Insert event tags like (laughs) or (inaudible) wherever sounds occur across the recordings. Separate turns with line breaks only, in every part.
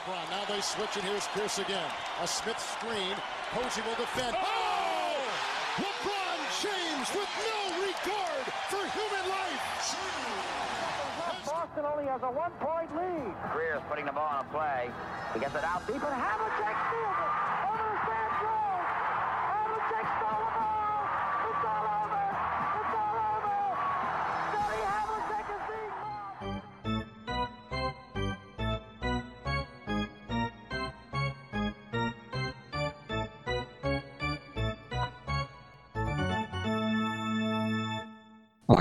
LeBron. Now they switch, and here's Pierce again. A Smith screen. Posey will defend. Oh! oh! LeBron James with no regard for human life.
Boston only has a one-point lead.
Greer's putting the ball on a play. He gets it out deep, and Havlicek steals it. Over to Sam Jones. Havlicek stole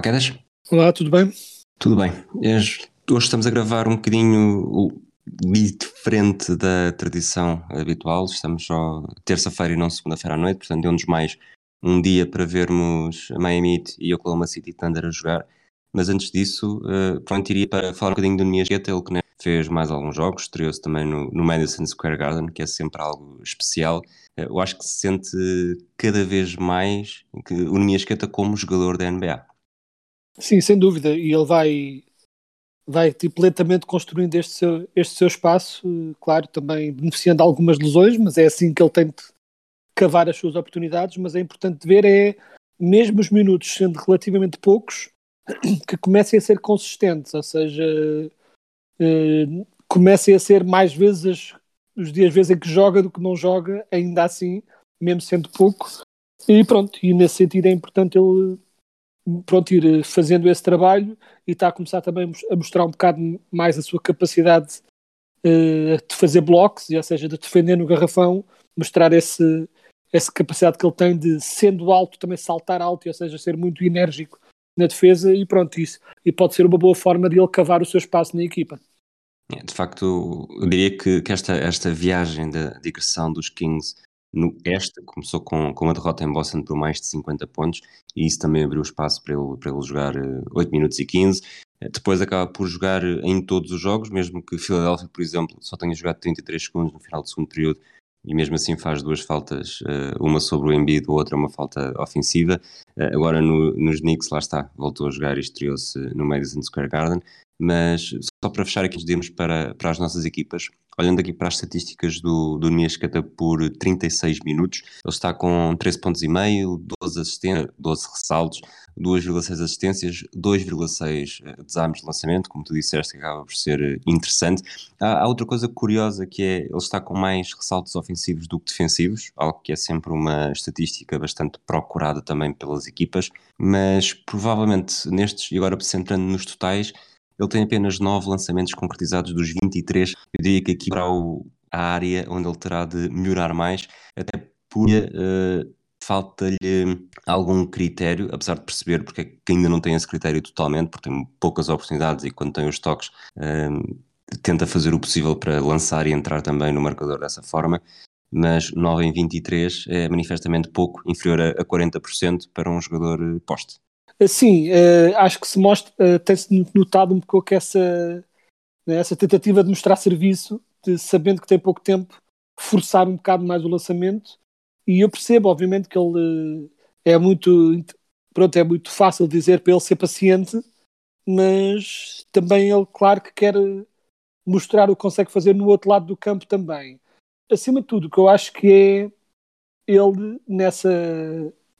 Quedas.
Olá, tudo bem?
Tudo bem. Hoje estamos a gravar um bocadinho diferente da tradição habitual. Estamos só terça-feira e não segunda-feira à noite, portanto deu-nos mais um dia para vermos a Miami Heat e Oklahoma City Thunder a jogar. Mas antes disso, uh, pronto, iria para falar um bocadinho do Niasqueta, ele que né, fez mais alguns jogos, estreou-se também no, no Madison Square Garden, que é sempre algo especial. Uh, eu acho que se sente cada vez mais que o Niasqueta como jogador da NBA.
Sim, sem dúvida. E ele vai, vai tipo, lentamente construindo este seu, este seu espaço, claro, também beneficiando algumas lesões, mas é assim que ele tem de cavar as suas oportunidades. Mas é importante ver é, mesmo os minutos sendo relativamente poucos, (clears throat) que comecem a ser consistentes, ou seja, eh, comecem a ser mais vezes os dias vezes em que joga do que não joga, ainda assim, mesmo sendo pouco. E pronto, e nesse sentido é importante ele pronto, ir eh, fazendo esse trabalho e está a começar também a mos- a mostrar um bocado mais a sua capacidade eh, de fazer blocos, ou seja, de defender no garrafão, mostrar esse, essa capacidade que ele tem de, sendo alto, também saltar alto, ou seja, ser muito enérgico na defesa e pronto, isso. E pode ser uma boa forma de ele cavar o seu espaço na equipa.
É, de facto, eu diria que, que esta, esta viagem da digressão dos Kings no este começou com, com uma derrota em Boston por mais de 50 pontos e isso também abriu espaço para ele, para ele jogar eh, 8 minutos e 15. Eh, Depois acaba por jogar eh, em todos os jogos, mesmo que Philadelphia, por exemplo, só tenha jogado 33 segundos no final do segundo período e mesmo assim faz duas faltas, eh, uma sobre o Embiid, outra uma falta ofensiva. Eh, Agora no, nos Knicks, lá está, voltou a jogar e estreou-se no Madison Square Garden. Mas só para fechar aqui os demos para, para as nossas equipas, olhando aqui para as estatísticas do, do Niascata por 36 minutos, ele está com 13 pontos e meio, 12 assistências, 12 ressaltos, 2,6 assistências, 2,6 eh, desarmes de lançamento, como tu disseste, acaba por ser eh, interessante. Há, há outra coisa curiosa que é, ele está com mais ressaltos ofensivos do que defensivos, algo que é sempre uma estatística bastante procurada também pelas equipas, mas provavelmente nestes, e agora centrando nos totais, ele tem apenas 9 lançamentos concretizados dos 23. Eu diria que aqui para o, a área onde ele terá de melhorar mais, até por eh, falta-lhe algum critério, apesar de perceber porque é que ainda não tem esse critério totalmente, porque tem poucas oportunidades e quando tem os toques eh, tenta fazer o possível para lançar e entrar também no marcador dessa forma. Mas 9 em 23 é manifestamente pouco, inferior a, a 40% para um jogador eh, poste.
Sim, eh, acho que se mostra, eh, tem-se notado um pouco essa, né, essa tentativa de mostrar serviço, de, sabendo que tem pouco tempo, forçar um bocado mais o lançamento. E eu percebo, obviamente, que ele eh, é muito, pronto, é muito fácil dizer para ele ser paciente, mas também ele, claro, que quer mostrar o que consegue fazer no outro lado do campo também. Acima de tudo, o que eu acho que é ele nessa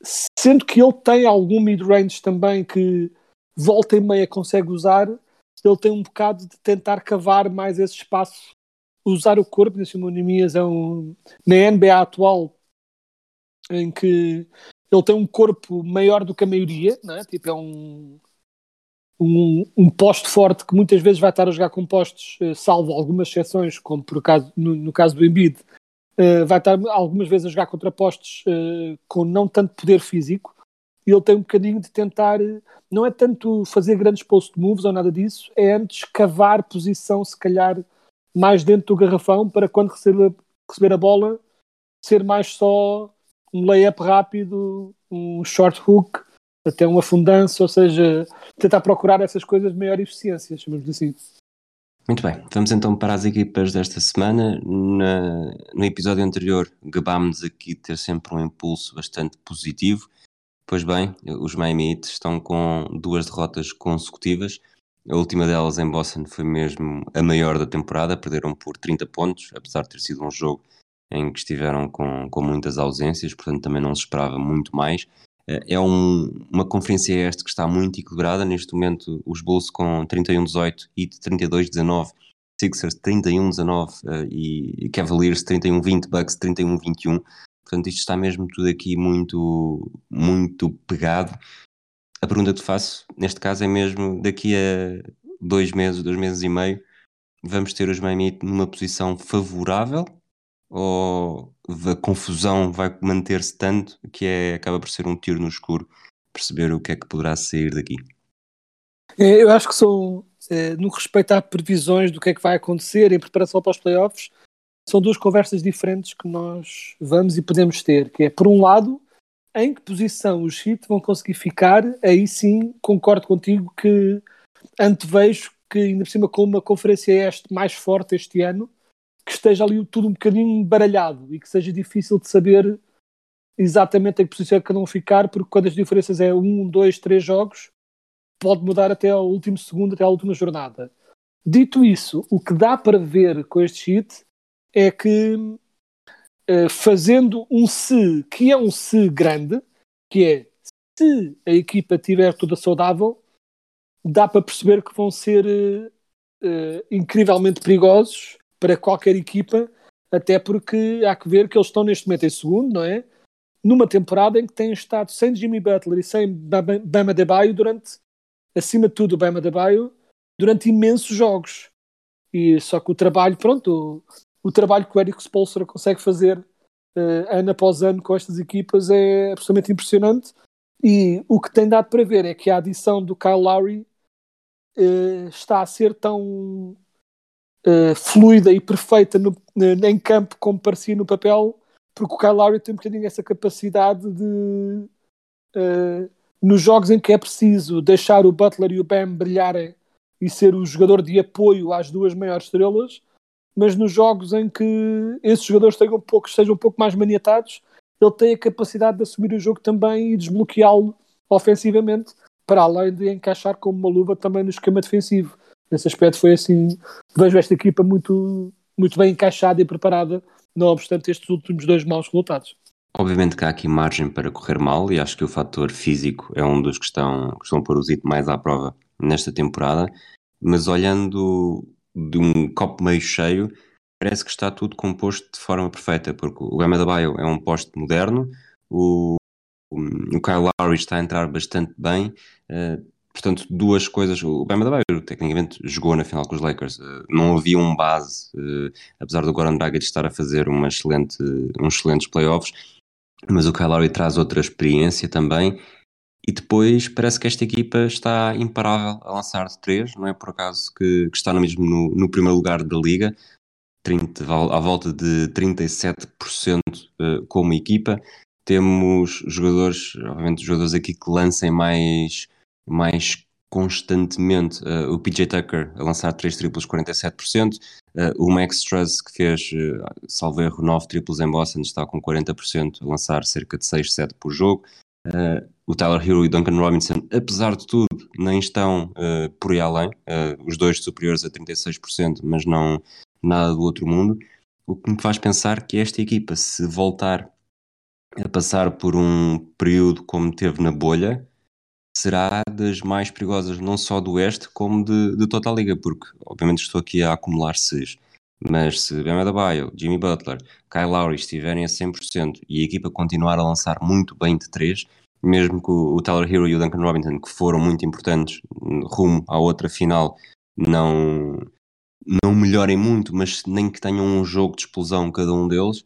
sendo que ele tem algum mid-range também que volta e meia consegue usar, ele tem um bocado de tentar cavar mais esse espaço, usar o corpo, nesse Monimias é um, na NBA atual, em que ele tem um corpo maior do que a maioria, não é? tipo é um, um, um poste forte que muitas vezes vai estar a jogar com postes, eh, salvo algumas exceções, como por caso, no, no caso do Embiid, Uh, vai estar algumas vezes a jogar contra postos uh, com não tanto poder físico e ele tem um bocadinho de tentar, uh, não é tanto fazer grandes post moves ou nada disso, é antes cavar posição, se calhar mais dentro do garrafão, para quando receber, receber a bola ser mais só um layup rápido, um short hook, até uma fundança, ou seja, tentar procurar essas coisas de maior eficiência, chamamos assim.
Muito bem, vamos então para as equipas desta semana. Na, no episódio anterior, gabámos aqui ter sempre um impulso bastante positivo. Pois bem, os Miami Heat estão com duas derrotas consecutivas A última delas em Boston foi mesmo a maior da temporada, perderam por 30 pontos, apesar de ter sido um jogo em que estiveram com, com muitas ausências, portanto também não se esperava muito mais. Eh, é um, uma conferência este que está muito equilibrada. Neste momento, os Bulls com 31-18 e 32-19, Sixers 31-19 uh, e Cavaliers 31-20, Bucks 31-21. Portanto, isto está mesmo tudo aqui muito, muito pegado. A pergunta que faço, neste caso, é mesmo daqui a dois meses, dois meses e meio, vamos ter os Miami numa posição favorável ou a confusão vai manter-se tanto que é, acaba por ser um tiro no escuro perceber o que é que poderá sair daqui?
É, eu acho que são, é, no que respeita a previsões do que é que vai acontecer em preparação para os playoffs, são duas conversas diferentes que nós vamos e podemos ter, que é, por um lado, em que posição os Heat vão conseguir ficar, aí sim concordo contigo que antevejo que ainda por cima com uma conferência este mais forte este ano, que esteja ali tudo um bocadinho baralhado e que seja difícil de saber exatamente em que posição é que cada um ficar, porque quando as diferenças é um, dois, três jogos, pode mudar até ao último segundo, até à última jornada. Dito isso, o que dá para ver com este sheet é que uh, fazendo um se, que é um se grande, que é se a equipa estiver toda saudável, dá para perceber que vão ser uh, incrivelmente perigosos para qualquer equipa, até porque há que ver que eles estão neste momento em segundo, não é? Numa temporada em que têm estado sem Jimmy Butler e sem Bama Debaio durante, acima de tudo, Bama Debaio, durante imensos jogos. E só que o trabalho, pronto, o, o trabalho que o Eric Spolstra consegue fazer uh, ano após ano com estas equipas é absolutamente impressionante. E o que tem dado para ver é que a adição do Kyle Lowry uh, está a ser tão uh, fluida e perfeita no, em campo como parecia no papel, porque o Kyle Lowry tem um bocadinho essa capacidade de, uh, nos jogos em que é preciso deixar o Butler e o Bam brilharem e ser o jogador de apoio às duas maiores estrelas, mas nos jogos em que esses jogadores um pouco, sejam um pouco mais maniatados, ele tem a capacidade de assumir o jogo também e desbloqueá-lo ofensivamente, para além de encaixar como uma luva também no esquema defensivo nesse aspecto foi assim, vejo esta equipa muito, muito bem encaixada e preparada, não obstante estes últimos dois maus resultados.
Obviamente que há aqui margem para correr mal e acho que o fator físico é um dos que estão, que estão a pôr o Zito mais à prova nesta temporada, mas olhando de um copo meio cheio, parece que está tudo composto de forma perfeita, porque o Gama da Baio é um poste moderno, o, o Kyle Lowry está a entrar bastante bem, uh, portanto, duas coisas. O Bam Adebayo, tecnicamente, jogou na final com os Lakers. Uh, não havia um base, uh, apesar do Goran Dragic estar a fazer uma excelente, uns excelentes playoffs, mas o Kyle Lowry traz outra experiência também. E depois parece que esta equipa está imparável a lançar de três, não é por acaso que, que está no mesmo no, no, primeiro lugar da liga, 30, à volta de 37% uh, como equipa. Temos jogadores, obviamente, jogadores aqui que lancem mais mais constantemente uh, o PJ Tucker a lançar 3 triplos 47%, uh, o Max Struss que fez, uh, salvo erro, 9 triplos em Boston está com 40% a lançar cerca de 6, 7 por jogo. Uh, o Tyler Hero e Duncan Robinson, apesar de tudo, nem estão por aí além, os dois superiores a 36%, mas não nada do outro mundo. O que me faz pensar que esta equipa, se voltar a passar por um período como teve na bolha, será das mais perigosas, não só do Oeste, como de, de toda a liga, porque obviamente estou aqui a acumular seis. Mas se Bam Adebayo, Jimmy Butler, Kyle Lowry estiverem a 100% e a equipa continuar a lançar muito bem de 3, mesmo que o Tyler Hero e o Duncan Robinson, que foram muito importantes rumo à outra final, não, não melhorem muito, mas nem que tenham um jogo de explosão cada um deles,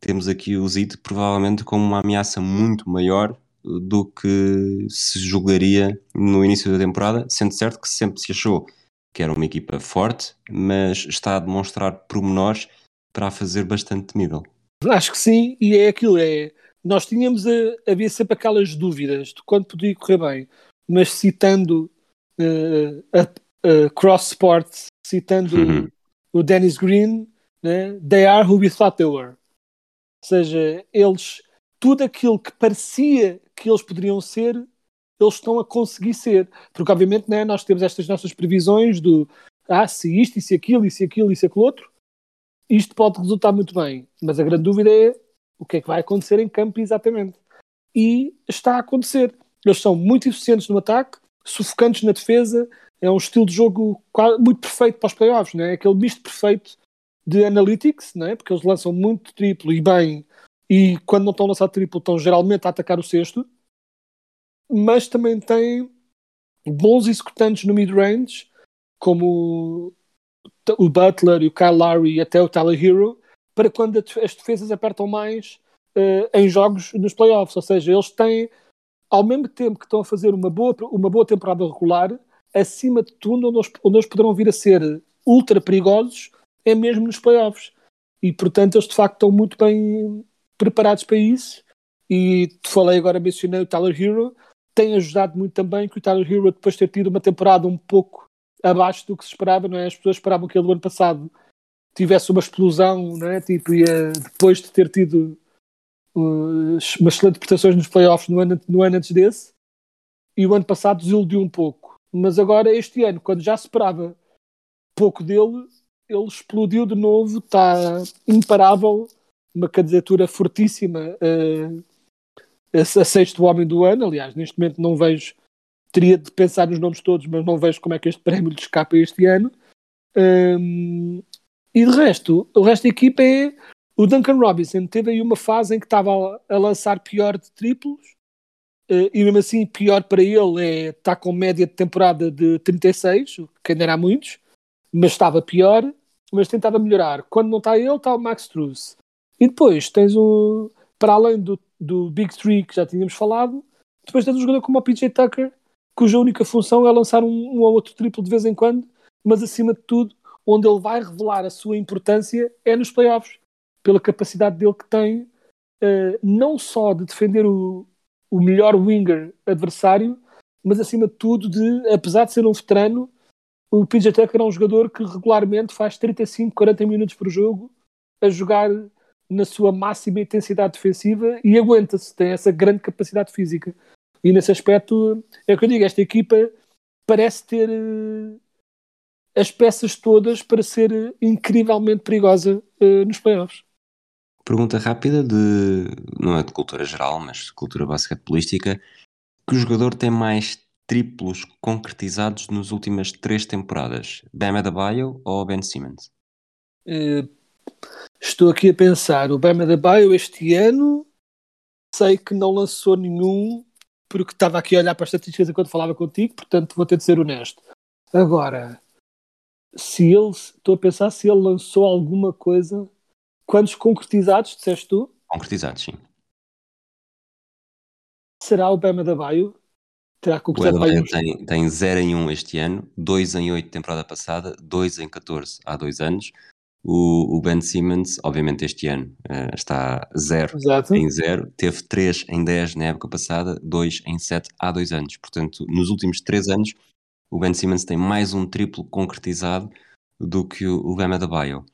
temos aqui o Zito provavelmente como uma ameaça muito maior do que se julgaria no início da temporada, sendo certo que sempre se achou que era uma equipa forte, mas está a demonstrar pormenores para a fazer bastante temível.
Acho que sim, e é aquilo, é nós tínhamos a, havia sempre aquelas dúvidas de quando podia correr bem, mas citando uh, a, a Cross Sports, citando uhum. o Dennis Green, né, they are who we thought they were. Ou seja, eles tudo aquilo que parecia que eles poderiam ser, eles estão a conseguir ser. Porque, obviamente, né, nós temos estas nossas previsões do ah, se isto, e se aquilo, e se aquilo, e se aquilo outro, isto pode resultar muito bem. Mas a grande dúvida é o que é que vai acontecer em campo exatamente. E está a acontecer. Eles são muito eficientes no ataque, sufocantes na defesa, é um estilo de jogo muito perfeito para os playoffs, né? aquele misto perfeito de analytics, né? porque eles lançam muito triplo e bem, e quando não estão a lançar triplo estão geralmente a atacar o sexto, mas também tem bons executantes no mid-range, como o Butler e o Kyle Lowry e até o Tyler Hero, para quando as defesas apertam mais uh, em jogos nos playoffs. Ou seja, eles têm, ao mesmo tempo que estão a fazer uma boa, uma boa temporada regular, acima de tudo, onde eles, onde eles poderão vir a ser ultra perigosos, é mesmo nos playoffs. E portanto, eles de facto estão muito bem preparados para isso. E te falei agora, mencionei o Tyler Hero, tem ajudado muito também que o Tyler Hero, depois de ter tido uma temporada um pouco abaixo do que se esperava, não é? As pessoas esperavam que ele, no ano passado, tivesse uma explosão, não é? Tipo, ia, depois de ter tido uh, umas excelentes prestações nos playoffs no ano, no ano antes desse, e o ano passado desiludiu um pouco. Mas agora, este ano, quando já se esperava pouco dele, ele explodiu de novo, está imparável, uma candidatura fortíssima uh, a, a sexto homem do ano. Aliás, neste momento não vejo, teria de pensar nos nomes todos, mas não vejo como é que este prémio lhe escapa este ano. Um, e de resto, o resto da equipa é o Duncan Robinson. Teve aí uma fase em que estava a, lançar pior de triplos, uh, e mesmo assim, pior para ele é estar com média de temporada de 36, que ainda era muitos, mas estava pior, mas tentava melhorar. Quando não está ele, está o Max Struz. E depois tens o, para além do, do Big Three que já tínhamos falado, depois tens um jogador como o PJ Tucker, cuja única função é lançar um, um ou outro triplo de vez em quando, mas acima de tudo onde ele vai revelar a sua importância é nos playoffs, pela capacidade dele que tem, uh, não só de defender o, o melhor winger adversário, mas acima de tudo de, apesar de ser um veterano, o PJ Tucker é um jogador que regularmente faz 35, 40 minutos por jogo a jogar na sua máxima intensidade defensiva e aguenta-se, tem essa grande capacidade física. E nesse aspecto, é o que eu digo, esta equipa parece ter uh, as peças todas para ser incrivelmente perigosa uh, nos playoffs.
Pergunta rápida de não é de cultura geral, mas de cultura basquetebolística. Que jogador tem mais triplos concretizados nas últimas três temporadas? Bam Adebayo ou Ben Simmons?
Uh, estou aqui a pensar. O Bam Adebayo este ano sei que não lançou nenhum porque estava aqui a olhar para as estatísticas enquanto falava contigo, portanto vou ter de ser honesto. Agora, se ele, estou a pensar se ele lançou alguma coisa. Quantos concretizados, disseste tu?
Concretizados, sim.
Será o Bema da Baio?
Terá concretizado o Baio tem, tem 0 em 1 este ano, 2 em 8 temporada passada, 2 em 14 há 2 anos. O, o, Ben Simmons, obviamente, este ano uh, está 0 em 0, teve 3 em 10 na época passada, 2 em 7 há 2 anos. Portanto, nos últimos 3 anos, o Ben Simmons tem mais um triplo concretizado do que o, o Bam Adebayo.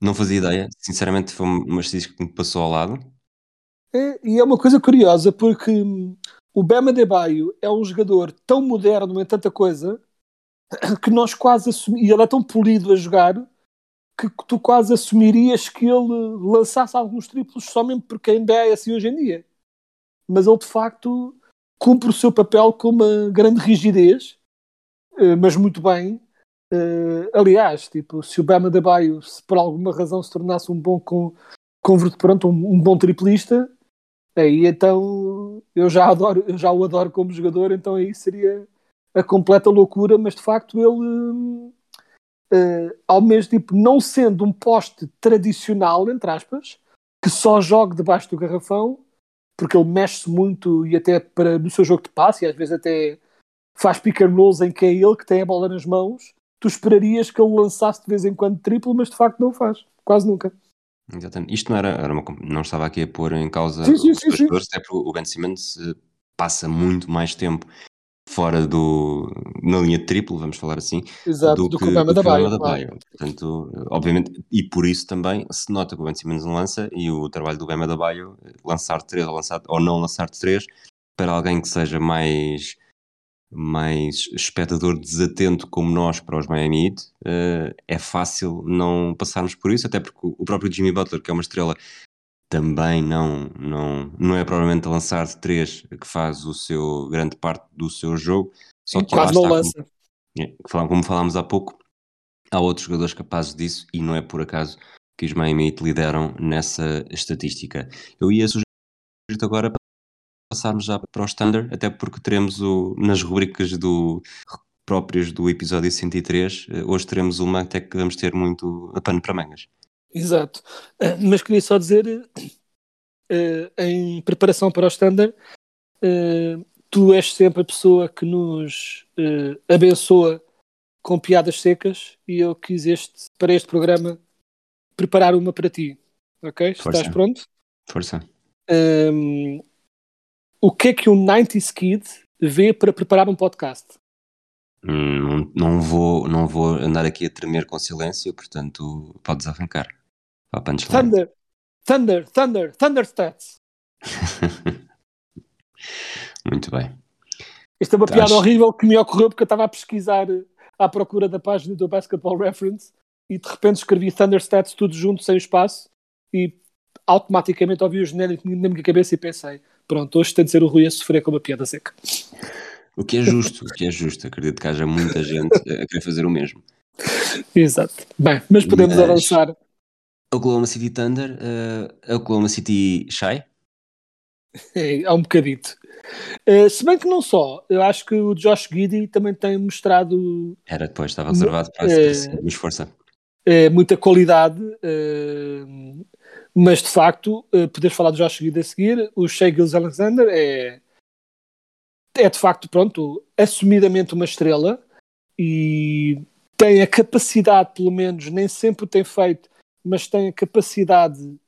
Não fazia ideia, sinceramente foi uma estatística que me passou ao lado.
É, e é uma coisa curiosa porque hum, o Bam Adebayo é um jogador tão moderno em tanta coisa (coughs) que nós quase assumimos, e ele é tão polido a jogar que tu quase assumirias que ele lançasse alguns triplos só mesmo porque a NBA é assim hoje em dia. Mas ele de facto cumpre o seu papel com uma grande rigidez eh, mas muito bem. Uh, aliás, tipo, se o Bama de Baio, por alguma razão se tornasse um bom com, convert, pronto, um, bom triplista, aí então eu já adoro, eu já o adoro como jogador, então aí seria a completa loucura, mas de facto ele uh, ao mesmo tempo não sendo um poste tradicional, entre aspas, que só jogue debaixo do garrafão, porque ele mexe-se muito e até para, no seu jogo de passe, e às vezes até faz pick and rolls em que é ele que tem a bola nas mãos, tu esperarias que ele lançasse de vez em quando triplo, mas de facto não faz, quase nunca.
Exatamente. Isto não era, era uma, não estava aqui a pôr em causa sim, sim, os jogadores, até porque o Ben Simmons eh, passa muito mais tempo fora do na linha triplo, vamos falar assim,
Exato, do, do que, que o Bama da Baia. Claro.
Portanto, obviamente, e por isso também se nota que o Ben Simmons lança e o trabalho do Bama da Baia, lançar três ou, lançar, ou não lançar três, para alguém que seja mais mais espectador desatento como nós para os Miami Heat, uh, é fácil não passarmos por isso, até porque o próprio Jimmy Butler, que é uma estrela, também não, não, não é provavelmente lançar de três que faz o seu grande parte do seu jogo.
Só que quase não lança.
Como, como falámos há pouco, há outros jogadores capazes disso e não é por acaso que os Miami Heat lideram nessa estatística. Eu ia sugerir agora passarmos já para o standard, até porque teremos o, nas rubricas do, próprias do episódio 103, eh, hoje teremos uma até que vamos ter muito a pano para mangas.
Exato. Eh, mas queria só dizer, uh, em preparação para o standard, tu és sempre a pessoa que nos abençoa com piadas secas e eu quis este, para este programa preparar uma para ti. Ok? Força. Estás pronto?
Força.
Um, o que é que um 90s Kid vê para preparar um podcast?
Hum, não, não, vou, não vou andar aqui a tremer com silêncio, portanto podes arrancar.
Thunder, Thunder, Thunder, Thunder Stats. (laughs)
Muito bem.
Esta é uma piada horrível que me ocorreu porque eu estava a pesquisar à procura da página do Basketball Reference e de repente escrevi Thunder Stats tudo junto, sem espaço, e automaticamente ouvi o genérico na minha cabeça e pensei: pronto, hoje tem de ser o Rui a sofrer com uma piada seca.
O que é justo, o que é justo. Acredito que haja muita gente a querer fazer o mesmo. (laughs)
Exato. Bem, mas podemos mas, avançar.
Oklahoma City Thunder, uh, Oklahoma City Shy?
É, há um bocadito. Uh, se bem que não só, eu acho que o Josh Giddy também tem mostrado.
Era depois, estava reservado para, uh, para força.
Uh, muita qualidade, uh, mas de facto, uh, podes falar do Josh Giddy a seguir. O Shea Gills Alexander é, é de facto, pronto, assumidamente uma estrela e tem a capacidade, pelo menos, nem sempre o tem feito, mas tem a capacidade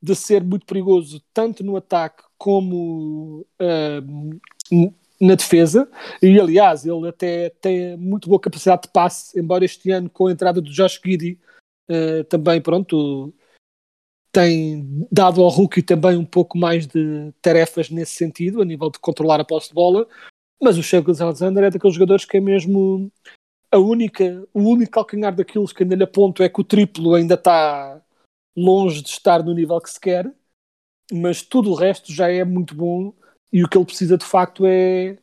de ser muito perigoso tanto no ataque como uh, na defesa. E aliás, ele até tem muito boa capacidade de passe, embora este ano, com a entrada do Josh Giddy, uh, também pronto, tem dado ao rookie também um pouco mais de tarefas nesse sentido, a nível de controlar a posse de bola. Mas o Shea Alexander é daqueles jogadores que é mesmo a única, o único calcanhar daqueles que ainda lhe aponto é que o triplo ainda está longe de estar no nível que se quer, mas tudo o resto já é muito bom e o que ele precisa de facto é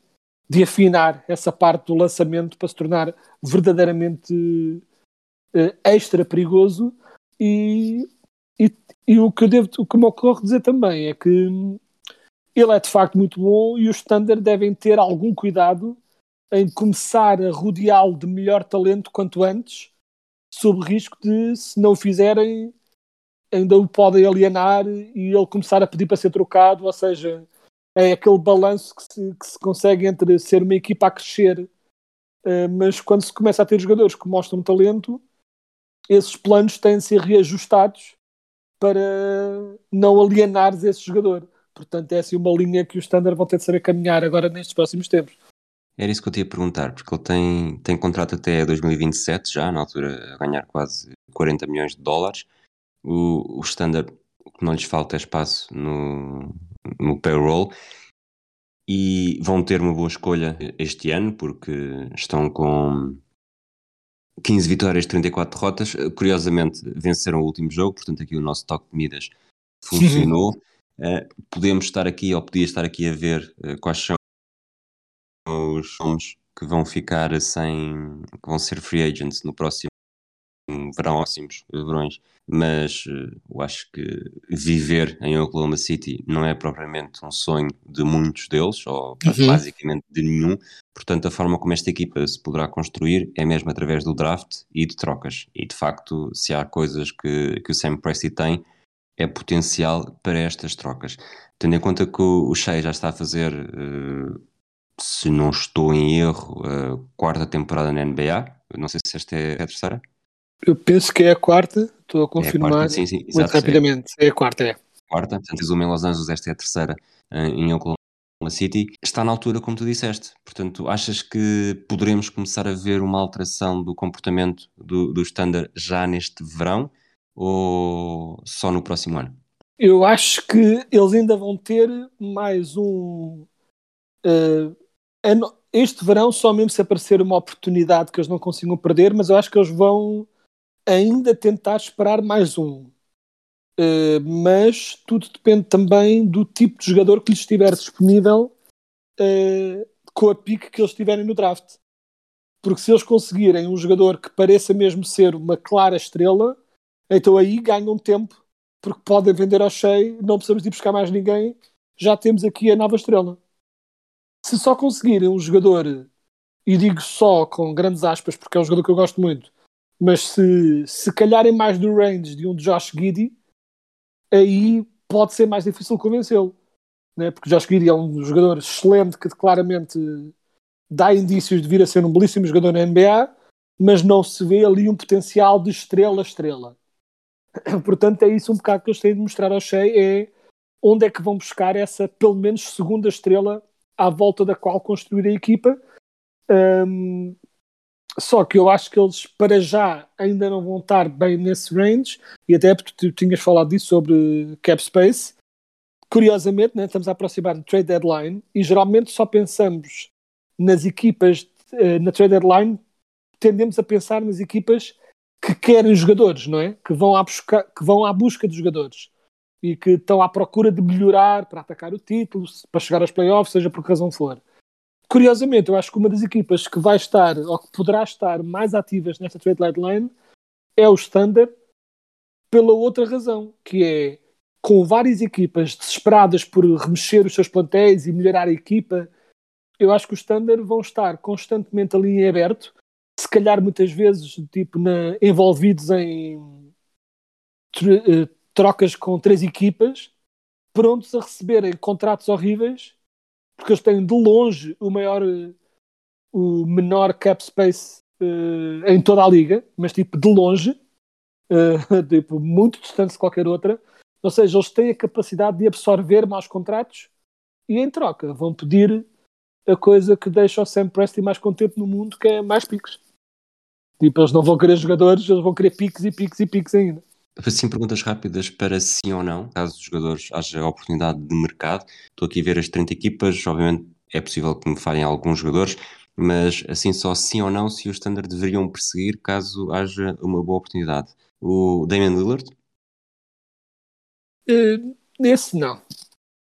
de afinar essa parte do lançamento para se tornar verdadeiramente uh, extra perigoso. E, e, e, o, que eu devo, o que me ocorre dizer também é que ele é de facto muito bom e os standard devem ter algum cuidado em começar a rodeá-lo de melhor talento quanto antes, sob risco de, se não o fizerem, ainda o podem alienar e ele começar a pedir para ser trocado, ou seja, é aquele balanço que se, que se consegue entre ser uma equipa a crescer, uh, mas quando se começa a ter jogadores que mostram talento, esses planos têm de ser reajustados para não alienar esse jogador. Portanto, é assim uma linha que os Standard vão ter de saber caminhar agora nestes próximos tempos.
Era isso que eu te ia perguntar, porque ele tem, tem contrato até 2027 já, na altura a ganhar quase 40 milhões de dólares. O, o Standard, o que não lhes falta é espaço no, no payroll e vão ter uma boa escolha este ano, porque estão com 15 vitórias, 34 derrotas. Curiosamente, venceram o último jogo, portanto, aqui o nosso toque de medidas (laughs) funcionou. uh, podemos estar aqui, ou podia estar aqui a ver uh, quais são os nomes que vão ficar sem. que vão ser free agents no próximo verão, próximos verões, mas uh, eu acho que viver em Oklahoma City não é propriamente um sonho de muitos deles, ou uhum. basicamente de nenhum. Portanto, a forma como esta equipa se poderá construir é mesmo através do draft e de trocas. E de facto, se há coisas que, que o Sam Presti tem, é potencial para estas trocas. Tendo em conta que o, o Shea já está a fazer uh, se não estou em erro, a quarta temporada na NBA. não sei se esta é a terceira.
Eu penso que é a quarta, estou a confirmar é a quarta, sim, sim, muito rapidamente. É. é. a quarta, é.
Quarta, portanto, uma em Los Angeles, esta é a terceira eh, em Oklahoma City. Está na altura, como tu disseste. Portanto, achas que poderemos começar a ver uma alteração do comportamento do, do Standard já neste verão ou só no próximo ano?
Eu acho que eles ainda vão ter mais um. Uh, este verão só mesmo se aparecer uma oportunidade que eles não consigam perder, mas eu acho que eles vão ainda tentar esperar mais um. Uh, mas tudo depende também do tipo de jogador que lhes estiver disponível uh, com a pique que eles tiverem no draft. Porque se eles conseguirem um jogador que pareça mesmo ser uma clara estrela, então aí ganham tempo, porque podem vender ao cheio, não precisamos de buscar mais ninguém, já temos aqui a nova estrela. Se só conseguirem um jogador, e digo só com grandes aspas, porque é um jogador que eu gosto muito, mas se, se calharem mais do range de um Josh Giddy, aí pode ser mais difícil convencê-lo. Né? Porque Josh Giddy é um jogador excelente que claramente dá indícios de vir a ser um belíssimo jogador na NBA, mas não se vê ali um potencial de estrela a estrela. (coughs) Portanto, é isso um bocado que eles têm de mostrar ao Shea, é onde é que vão buscar essa, pelo menos, segunda estrela à volta da qual construir a equipa. Um, só que eu acho que eles, para já, ainda não vão estar bem nesse range, e até porque tu tinhas falado disso sobre cap space. Curiosamente, né, estamos a aproximar do trade deadline e geralmente só pensamos nas equipas uh, na trade deadline, tendemos a pensar nas equipas que querem jogadores, não é? Que vão à busca, que vão à busca de jogadores e que estão à procura de melhorar para atacar o título, para chegar aos playoffs, seja por que razão for. Curiosamente, eu acho que uma das equipas que vai estar, ou que poderá estar mais ativas nesta trade deadline é o Standard, pela outra razão, que é com várias equipas desesperadas por remexer os seus plantéis e melhorar a equipa, eu acho que os Standard vão estar constantemente ali em aberto, se calhar muitas vezes tipo na, envolvidos em eh, trocas com três equipas, prontos a receberem contratos horríveis porque eles têm de longe o maior, o menor cap space uh, em toda a liga, mas tipo de longe, uh, (laughs) tipo, muito distante de qualquer outra. Ou seja, eles têm a capacidade de absorver maus contratos e em troca vão pedir a coisa que deixa o Sam Presti mais contente no mundo, que é mais piques. Tipo, eles não vão querer jogadores, eles vão querer piques e piques e piques ainda.
Assim, perguntas rápidas para sim ou não, caso os jogadores haja oportunidade de mercado. Estou aqui a ver as 30 equipas, obviamente é possível que me falhem alguns jogadores, mas assim só sim ou não se os Standard deveriam perseguir caso haja uma boa oportunidade. O Damian Lillard?
Uh, esse não.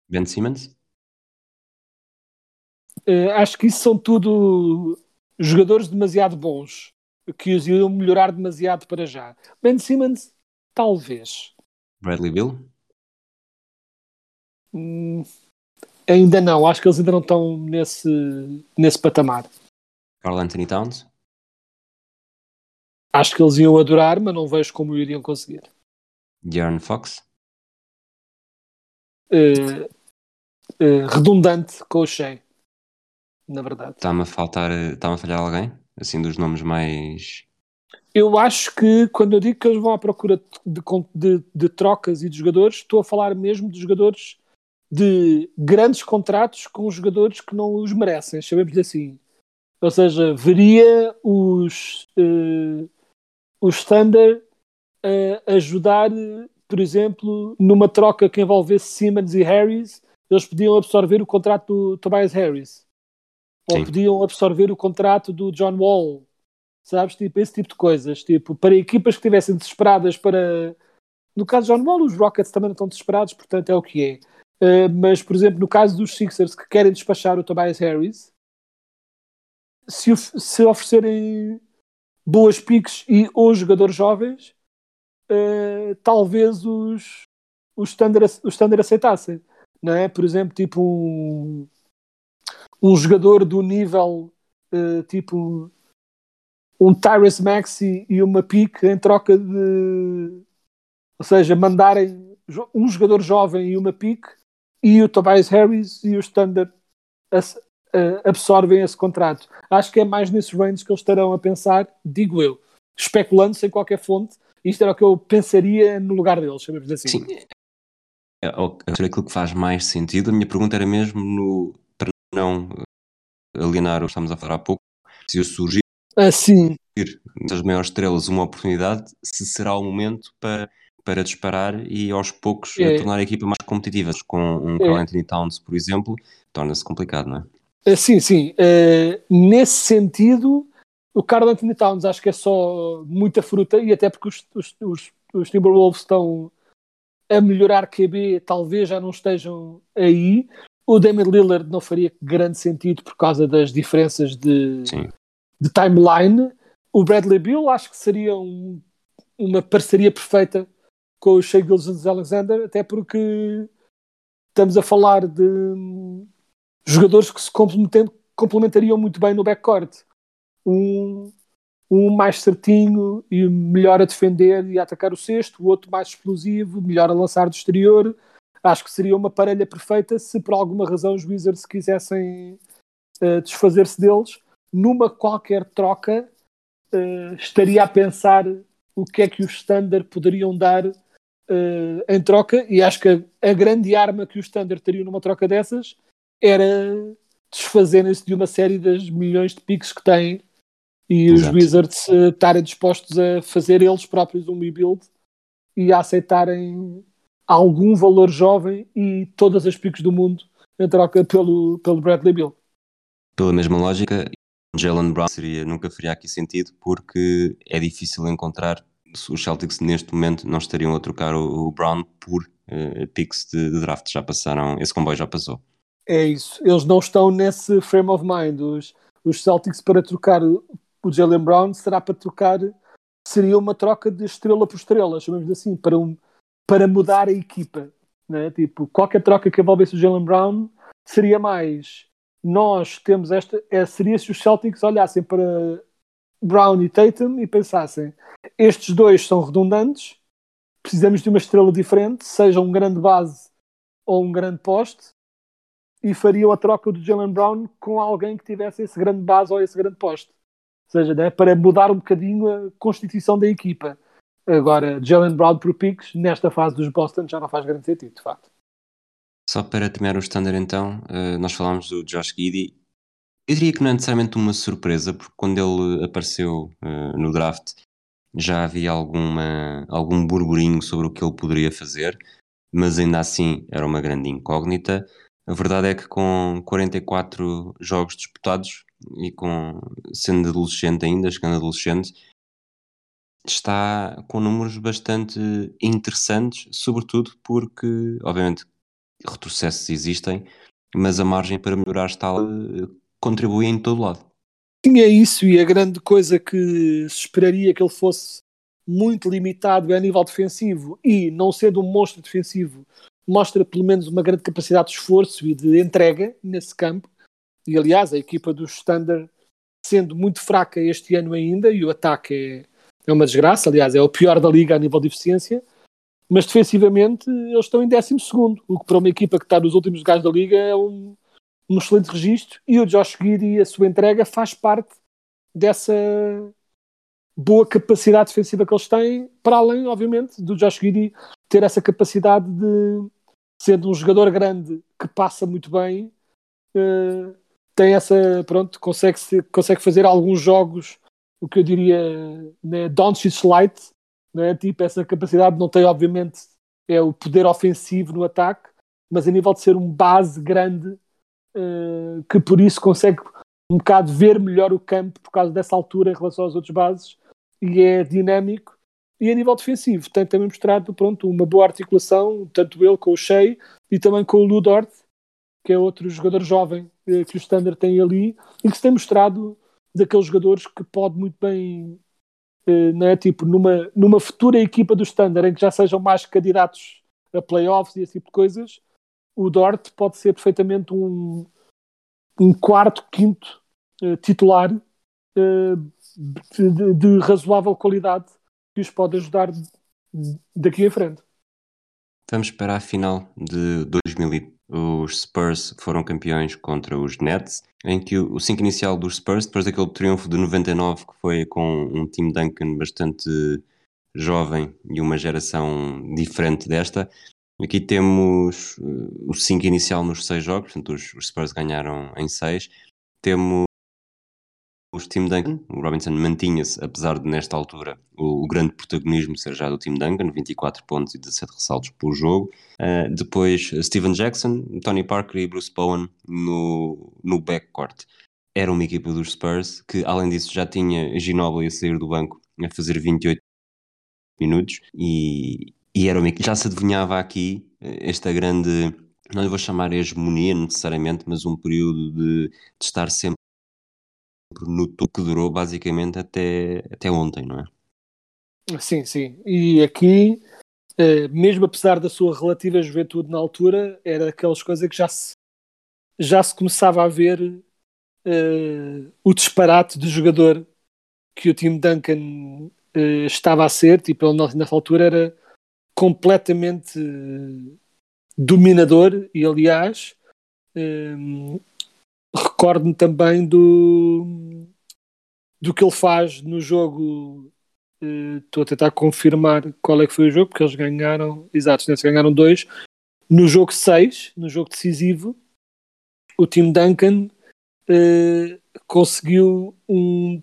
Ben Simmons?
Uh, acho que isso são tudo jogadores demasiado bons que os iriam melhorar demasiado para já. Ben Simmons Talvez.
Bradley Bill?
Hum, ainda não, acho que eles ainda não estão nesse, nesse patamar.
Carl Anthony Towns?
Acho que eles iam adorar, mas não vejo como iriam conseguir.
De'Aaron Fox?
Uh, uh, redundante com o Shea, na verdade.
Está-me a faltar, está-me a falhar alguém? Assim, dos nomes mais
eu acho que quando eu digo que eles vão à procura de, de, de, trocas e de jogadores, estou a falar mesmo de jogadores de grandes contratos com jogadores que não os merecem, chamemos-lhe assim. Ou seja, veria os, uh, os Thunder a ajudar, por exemplo, numa troca que envolvesse Simmons e Harris, eles podiam absorver o contrato do Tobias Harris. Ou Sim. podiam absorver o contrato do John Wall sabes? Tipo, esse tipo de coisas. Tipo, para equipas que estivessem desesperadas para. No caso de John Wall, os Rockets também não estão desesperados, portanto é o que é. Uh, mas, por exemplo, no caso dos Sixers que querem despachar o Tobias Harris, se, se oferecerem boas piques e ou jogadores jovens, uh, talvez os, os standard, os standard aceitassem. Não é? Por exemplo, tipo um, um jogador do nível uh, tipo um Tyrese Maxi e uma pique em troca de. Ou seja, mandarem um jogador jovem e uma pique e o Tobias Harris e o Standard absorvem esse contrato. Acho que é mais nesses range que eles estarão a pensar, digo eu, especulando sem qualquer fonte. Isto era o que eu pensaria no lugar deles, sabemos assim.
Sim, é, é aquilo que faz mais sentido. A minha pergunta era mesmo no, para não alienar o que estamos a falar há pouco, se surgir
assim
das maiores estrelas uma oportunidade, se será o momento para, para disparar e aos poucos é. tornar a equipa mais competitiva. Com um é. Carl Anthony Towns, por exemplo, torna-se complicado, não é?
Uh, sim, sim. Uh, nesse sentido, o Carl Anthony Towns acho que é só muita fruta e até porque os, os, os, os Timberwolves estão a melhorar QB, talvez já não estejam aí. O Damian Lillard não faria grande sentido por causa das diferenças de, de timeline. O Bradley Bill acho que seria um, uma parceria perfeita com o Shea Gilson Alexander, até porque estamos a falar de jogadores que se complementariam muito bem no backcourt. Um, um mais certinho e melhor a defender e a atacar o cesto, o outro mais explosivo, melhor a lançar do exterior. Acho que seria uma parelha perfeita se por alguma razão os Wizards quisessem uh, desfazer-se deles. Numa qualquer troca, uh, estaria a pensar o que é que os Standard poderiam dar uh, em troca, e acho que a, a, grande arma que os Standard teriam numa troca dessas era desfazerem-se de uma série das milhões de piques que têm e Exato. os Wizards uh, estarem dispostos a fazer eles próprios um rebuild e a aceitarem algum valor jovem e todas as picos do mundo em troca pelo, pelo Bradley Bill.
Pela mesma lógica, Jalen Brown seria, nunca faria aqui sentido porque é difícil encontrar os Celtics neste momento não estariam a trocar o, Brown por uh, picks de, de, draft, já passaram, esse comboio já passou.
É isso, eles não estão nesse frame of mind. Os, os Celtics para trocar o Jalen Brown será para trocar, seria uma troca de estrela por estrela, chamamos assim, para, um, para mudar a equipa. Né? Tipo, qualquer troca que envolvesse o Jalen Brown seria mais. Nós temos esta. É, seria se os Celtics olhassem para Brown e Tatum e pensassem: estes dois são redundantes, precisamos de uma estrela diferente, seja um grande base ou um grande poste, e fariam a troca do Jalen Brown com alguém que tivesse esse grande base ou esse grande poste seja, né, para mudar um bocadinho a constituição da equipa. Agora, Jalen Brown por Picks, nesta fase dos Boston, já não faz grande sentido, de facto.
Só para terminar o standard então, uh, nós falámos do Josh Giddy. Eu diria que não é necessariamente uma surpresa, porque quando ele apareceu uh, no draft já havia alguma, algum burburinho sobre o que ele poderia fazer, mas ainda assim era uma grande incógnita. A verdade é que com 44 jogos disputados, e com sendo adolescente ainda, chegando adolescente, está com números bastante interessantes, sobretudo porque, obviamente, retrocessos existem, mas a margem para melhorar está eh, contribui em todo lado.
Tinha isso e a grande coisa que se esperaria que ele fosse muito limitado é a nível defensivo e não sendo um monstro defensivo mostra pelo menos uma grande capacidade de esforço e de entrega nesse campo e aliás, a equipa do Standard, sendo muito fraca este ano ainda, e o ataque é, é uma desgraça, aliás, é o pior da liga a nível de eficiência, mas defensivamente eles estão em 12, o que para uma equipa que está nos últimos lugares da liga é um, um excelente registro. E o Josh Giddy, a sua entrega, faz parte dessa boa capacidade defensiva que eles têm, para além, obviamente, do Josh Giddy ter essa capacidade de, sendo um jogador grande que passa muito bem, uh, tem essa, pronto, consegue, consegue fazer alguns jogos, o que eu diria, né, Doncic light, né, tipo essa capacidade, não tem obviamente é o poder ofensivo no ataque, mas a nível de ser um base grande, uh, que por isso consegue um bocado ver melhor o campo por causa dessa altura em relação aos outros bases, e é dinâmico. E a nível defensivo, tem também mostrado pronto, uma boa articulação, tanto ele com o Shea e também com o Ludort, que é outro jogador jovem eh, que o Standard tem ali e que se tem mostrado daqueles jogadores que pode muito bem, não é? tipo, numa, numa futura equipa do Standard em que já sejam mais candidatos a playoffs e esse tipo de coisas, o Dort pode ser perfeitamente um, um quarto, quinto uh, titular uh, de, de, razoável qualidade que os pode ajudar daqui em frente.
Vamos para a final de 2000 os Spurs foram campeões contra os Nets, em que o 5 inicial dos Spurs, depois daquele triunfo de 99, que foi com um time Duncan bastante jovem e uma geração diferente desta, aqui temos uh, o 5 inicial nos 6 jogos, portanto os Spurs ganharam em 6, temos os Tim Duncan, o Robinson mantinha-se, apesar de nesta altura o, o, grande protagonismo ser já do Tim Duncan, 24 pontos e 17 ressaltos por jogo. Uh, depois Steven Jackson, Tony Parker e Bruce Bowen no, no backcourt. Era uma equipa dos Spurs que, além disso, já tinha Ginobili a sair do banco a fazer 28 minutos e, e era uma, já se adivinhava aqui eh, esta grande, não lhe vou chamar hegemonia necessariamente, mas um período de, de estar sempre no topo que durou basicamente até, até ontem, não é?
Sim, sim. E aqui, eh, mesmo apesar da sua relativa juventude na altura, era aquelas coisas que já se, já se começava a ver uh, o disparate de jogador que o Tim Duncan uh, estava a ser. Tipo, ele nessa altura era completamente dominador e, aliás, recordo-me também do, do que ele faz no jogo. Eh, estou uh, a tentar confirmar qual é que foi o jogo, porque eles ganharam, exato, eles ganharam dois. No jogo 6, no jogo decisivo, o time Duncan uh, conseguiu um.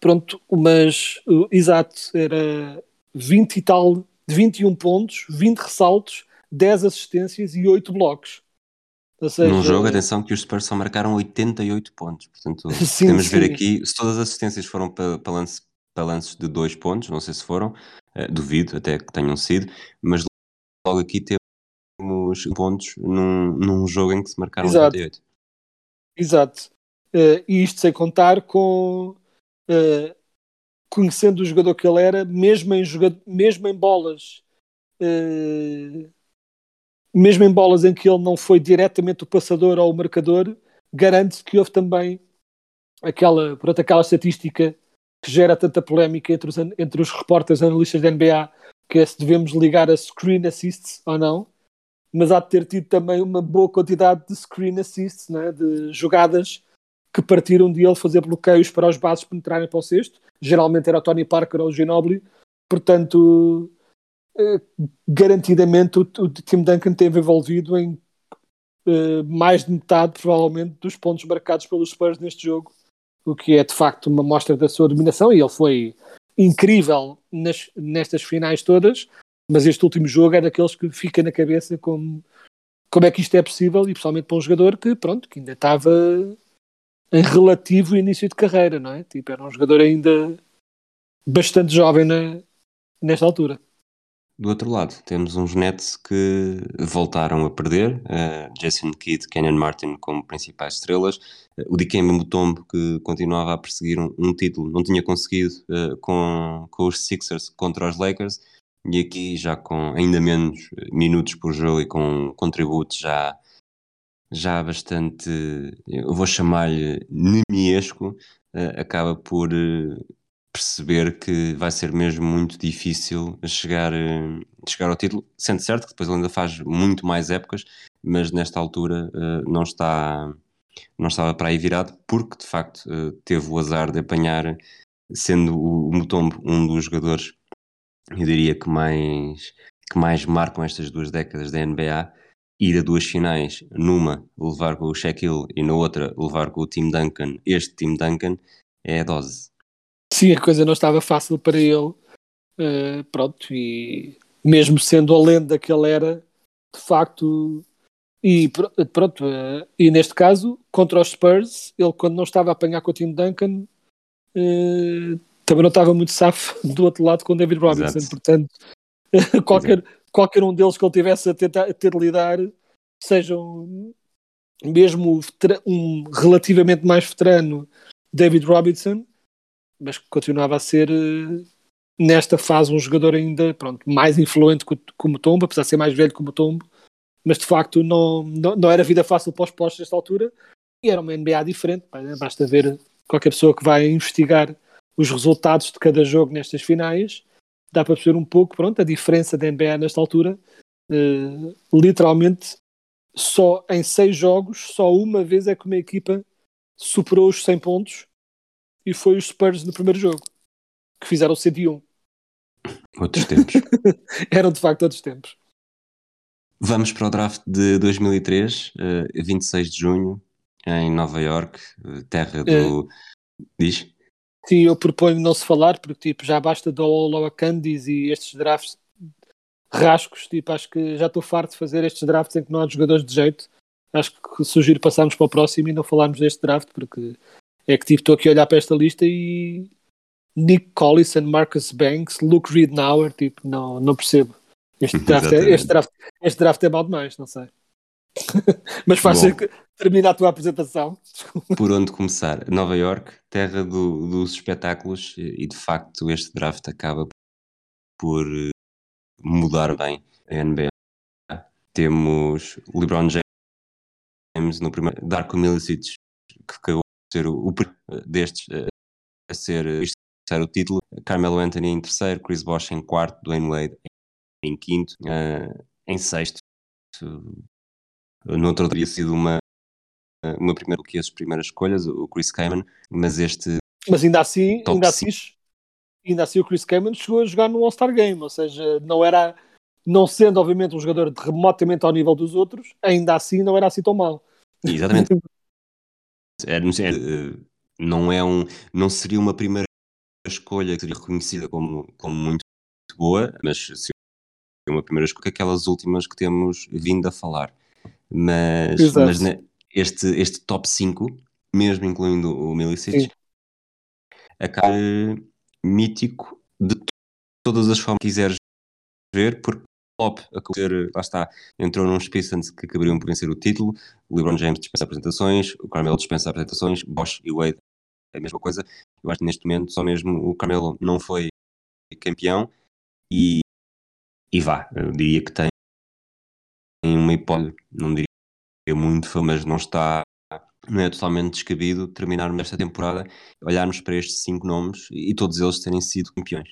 Pronto, mas uh, exato, era 20 e tal, 21 pontos, 20 ressaltos, 10 assistências e 8 blocos.
Seja, Num jogo, atenção que os Spurs só marcaram 88 pontos. Portanto, (laughs) sim, podemos sim. ver aqui, se todas as assistências foram para, para, lance, para lances de 2 pontos, não sei se foram, uh, duvido até que tenham sido, mas logo aqui temos pontos num, num jogo em que se marcaram Exato. 88.
Exato. Uh, e isto sem contar com uh, conhecendo o jogador que ele era, mesmo em, jogado, mesmo em bolas uh, mesmo em bolas em que ele não foi diretamente o passador ou o marcador, garante que houve também aquela, pronto, aquela estatística que gera tanta polémica entre os, entre os repórteres analistas da NBA, que é se devemos ligar a screen assists ou não, mas há de ter tido também uma boa quantidade de screen assists, né, de jogadas que partiram de ele fazer bloqueios para os bases penetrarem para o cesto. Geralmente era o Tony Parker ou o Ginobili, portanto garantidamente o, o Tim Duncan teve envolvido em uh, mais de metade, provavelmente, dos pontos marcados pelos Spurs neste jogo, o que é de facto uma mostra da sua dominação. E ele foi incrível nas, nestas finais todas, mas este último jogo é daqueles que fica na cabeça como, como é que isto é possível, e pessoalmente para um jogador que, pronto, que ainda estava em relativo início de carreira, não é? Tipo, era um jogador ainda bastante jovem na, nesta altura.
Do outro lado, temos uns Nets que voltaram a perder, uh, Jason Kidd, Kenyon Martin como principais estrelas, uh, o Dikembe Mutombo que continuava a perseguir um, um título, não tinha conseguido uh, com, com os Sixers contra os Lakers, e aqui já com ainda menos minutos por jogo e com contributos já, já bastante, eu vou chamar-lhe nemiesco, acaba por perceber que vai ser mesmo muito difícil chegar, eh, chegar ao título, sendo certo que depois ele ainda faz muito mais épocas, mas nesta altura uh, não está não estava para aí virado, porque de facto uh, teve o azar de apanhar, sendo o Mutombo um dos jogadores, eu diria que mais, que mais marcam estas duas décadas da NBA, ir a duas finais, numa levar com o Shaquille e na outra levar com o Tim Duncan, este Tim Duncan, é a dose
sim, a coisa não estava fácil para ele. Uh, pronto, e mesmo sendo a lenda que ele era, de facto, e pronto, uh, e neste caso, contra os Spurs, ele quando não estava a apanhar com o time Duncan, uh, também não estava muito safo (laughs) do outro lado com o David Robinson, Exato. portanto, (laughs) qualquer, qualquer um deles que ele tivesse a, tentar, a ter de lidar, sejam mesmo um relativamente mais veterano David Robinson, mas continuava a ser eh, nesta fase um jogador ainda pronto, mais influente como Tombo, apesar de ser mais velho como Tombo, mas de facto não, não, não era vida fácil para os postos nesta altura e era uma NBA diferente, né? basta ver qualquer pessoa que vai investigar os resultados de cada jogo nestas finais, dá para perceber um pouco pronto, a diferença da NBA nesta altura. Uh, literalmente, só em seis jogos, só uma vez é que uma equipa superou os 100 pontos e foi os Spurs no primeiro jogo, que fizeram 101.
Outros tempos. (laughs)
Eram de facto outros tempos.
Vamos para o draft de 2003, uh, 26 de junho, em Nova York, terra do, uh, Diz?
Sim, eu proponho não se falar, porque tipo, já basta do All Candies e estes drafts rascos, tipo, acho que já estou farto de fazer estes drafts em que não há jogadores de jeito. Acho que sugiro passarmos para o próximo e não falarmos deste draft, porque é que tipo, estou aqui a olhar para esta lista e Nick Collison, Marcus Banks, Luke Ridnour, tipo, não, não percebo. Este (laughs) draft, é, este, draft, este draft é mal demais, não sei. (laughs) Mas faz que termina a tua apresentação. (laughs)
Por onde começar? Nova York, terra do, dos espetáculos, e de facto este draft acaba por eh, mudar bem a NBA. Temos LeBron James no primeiro, Darko Milicic, que ser o, o destes eh, a ser terceiro título, Carmelo Anthony em terceiro, Chris Bosh em quarto, Dwayne Wade em quinto, uh, em sexto. Outro teria sido uma, uma primeira que as primeiras escolhas, o Chris Kaman, mas este.
Mas ainda assim, ainda assim, ainda assim o Chris Kaman chegou a jogar no All-Star Game, ou seja, não era, não sendo obviamente um jogador remotamente ao nível dos outros, ainda assim não era assim tão mal.
Exatamente. (laughs) é, não é um, não seria uma primeira escolha que seria reconhecida como, como muito boa, mas se uma primeira escolha, aquelas últimas que temos vindo a falar. Mas, mas né, este, este top 5, mesmo incluindo o Milicic, acaba mítico de todas as formas que quiseres ver, porque Pop acabou ser, lá está, entrou num Pistons que acabariam por vencer o título, o LeBron James dispensa apresentações, o Carmelo dispensa apresentações, Bosch e Wade a mesma coisa. Eu acho que neste momento só mesmo o Carmelo não foi campeão e, e vá, eu diria que tem uma hipótese, não diria muito mas não está, não é totalmente descabido terminarmos esta temporada, olharmos para estes cinco nomes e todos eles terem sido campeões.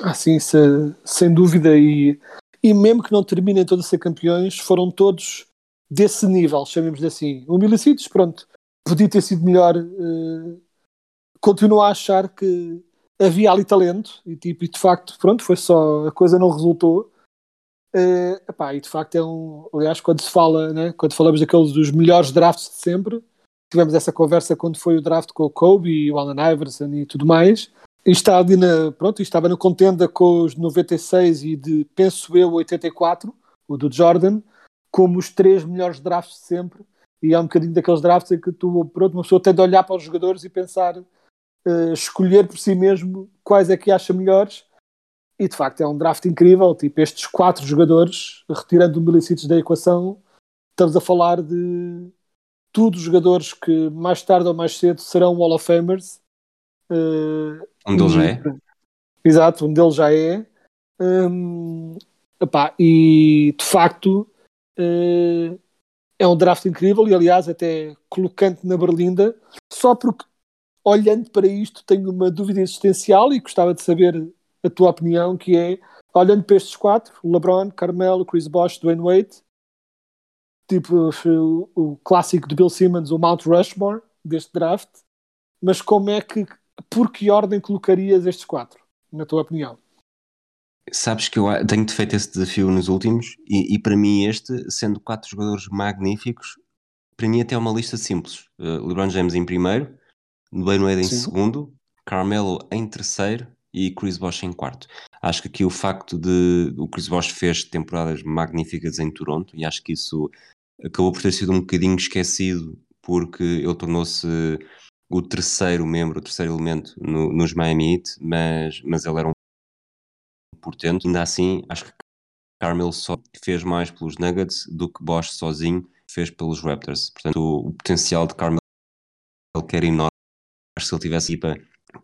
Ah, sim, se, sem dúvida, e, e mesmo que não terminem todos a ser campeões, foram todos desse nível, chamemos assim. O Milicites, pronto, podia ter sido melhor, uh, continuo a achar que havia ali talento e, tipo, e de facto, pronto, foi só, a coisa não resultou. Uh, epá, e de facto é um. Aliás, quando se fala, né, quando falamos daqueles dos melhores drafts de sempre, tivemos essa conversa quando foi o draft com o Kobe e o Allen Iverson e tudo mais. E está ali na, pronto, estava na contenda com os 96 e de, penso eu, 84, o do Jordan, como os três melhores drafts de sempre. E é um bocadinho daqueles drafts em que tu, pronto, uma pessoa tem de olhar para os jogadores e pensar, uh, escolher por si mesmo quais é que acha melhores e de facto é um draft incrível. Tipo, estes quatro jogadores, retirando o Milicites da equação, estamos a falar de todos jogadores que mais tarde ou mais cedo serão Wall of Famers.
Um deles já é.
Exato, um deles já é. Um, epá, e de facto uh, é um draft incrível e aliás até colocante na berlinda, só porque olhando para isto tenho uma dúvida existencial e gostava de saber a tua opinião, que é, olhando para estes quatro, LeBron, Carmelo, Chris Bosh, Dwayne Wade, tipo o, o clássico de Bill Simmons, o Mount Rushmore deste draft, mas como é que, por que ordem colocarias estes quatro, na tua opinião?
Sabes que eu tenho feito esse desafio nos últimos e, e, para mim este, sendo quatro jogadores magníficos, para mim até é uma lista simples. Uh, LeBron James em primeiro, Dwayne Wade em Sim. segundo, Carmelo em terceiro e Chris Bosh em quarto. Acho que aqui o facto de o Chris Bosh fez temporadas magníficas em Toronto e acho que isso acabou por ter sido um bocadinho esquecido porque ele tornou-se o terceiro membro, o terceiro elemento no, nos Miami Heat, mas, mas ele era um portento. Ainda assim, acho que Carmel só fez mais pelos Nuggets do que Bosch sozinho fez pelos Raptors. Portanto, o, o potencial de Carmel que era enorme. Acho que se ele tivesse equipa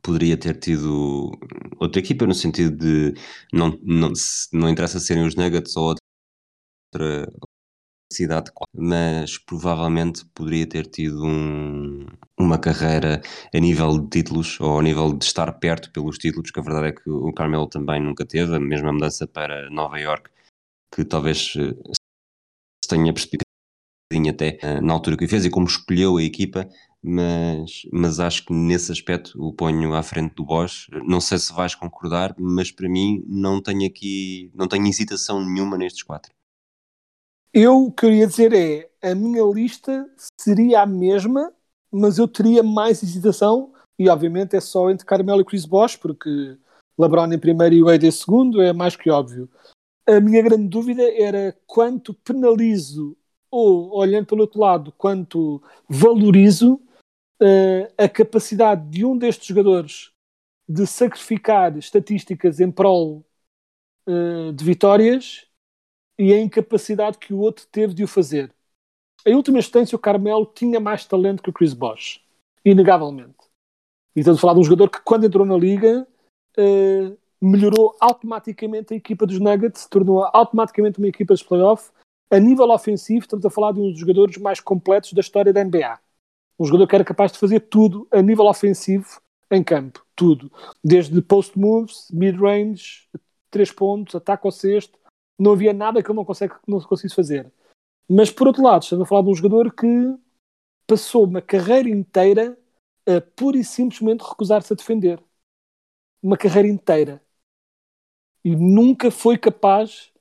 poderia ter tido outra equipa no sentido de não, não, não interessa serem os Nuggets ou outra cidade, mas provavelmente poderia ter tido um, uma carreira a nível de títulos ou a nível de estar perto pelos títulos, que a verdade é que o Carmelo também nunca teve, a mesma mudança para Nova York, que talvez eh, se tenha percebido até eh, na altura que fez e como escolheu a equipa, mas, mas acho que nesse aspecto o ponho à frente do Bosch. Não sei se vais concordar, mas para mim não tenho aqui, não tenho hesitação nenhuma nestes quatro.
Eu o que eu ia dizer é, a minha lista seria a mesma, mas eu teria mais hesitação e obviamente é só entre Carmelo e Chris Bosh, porque LeBron em primeiro e Wade em segundo, é mais que óbvio. A minha grande dúvida era quanto penalizo, ou olhando pelo outro lado, quanto valorizo uh, a capacidade de um destes jogadores de sacrificar estatísticas em prol uh, de vitórias e a incapacidade que o outro teve de o fazer. Em última instância, o Carmelo tinha mais talento que o Chris Bosh, inegavelmente. E estamos a falar de um jogador que, quando entrou na liga, uh, melhorou automaticamente a equipa dos Nuggets, se tornou automaticamente uma equipa de playoff. A nível ofensivo, estamos a falar de um dos jogadores mais completos da história da NBA. Um jogador que era capaz de fazer tudo a nível ofensivo em campo. Tudo. Desde post moves, mid-range, três pontos, ataque ao sexto. Não havia nada que ele não, consegue, não conseguisse fazer. Mas, por outro lado, estamos a falar de um jogador que passou uma carreira inteira a pura e simplesmente recusar-se a defender. Uma carreira inteira e nunca foi capaz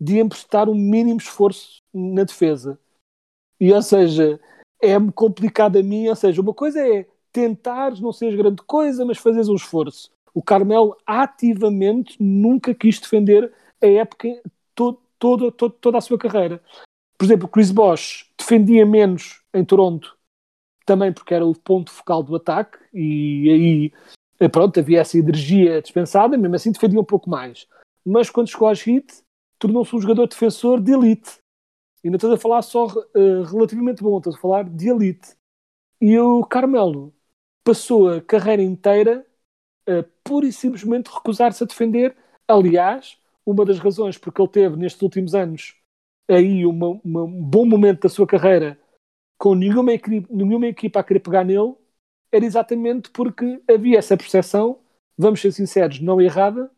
de emprestar um mínimo esforço na defesa. E, ou seja, é-me complicado a mim, ou seja, uma coisa é tentares, não seres grande coisa, mas fazeres um esforço. O Carmelo ativamente nunca quis defender a época, todo, toda, toda, a sua carreira. Por exemplo, Chris Bosh defendia menos em Toronto, também porque era o ponto focal do ataque, e aí eh, pronto, havia essa energia dispensada, mesmo assim defendia um pouco mais. Mas quando chegou às hit, tornou-se um jogador defensor de elite. E não estou a falar só uh, relativamente bom, estou a falar de elite. E o Carmelo passou a carreira inteira a pura e simplesmente recusar-se a defender. Aliás, uma das razões porque ele teve nestes últimos anos aí uma, uma, um bom momento da sua carreira com nenhuma, nenhuma equipa a querer pegar nele era exatamente porque havia essa percepção, vamos ser sinceros, não errada,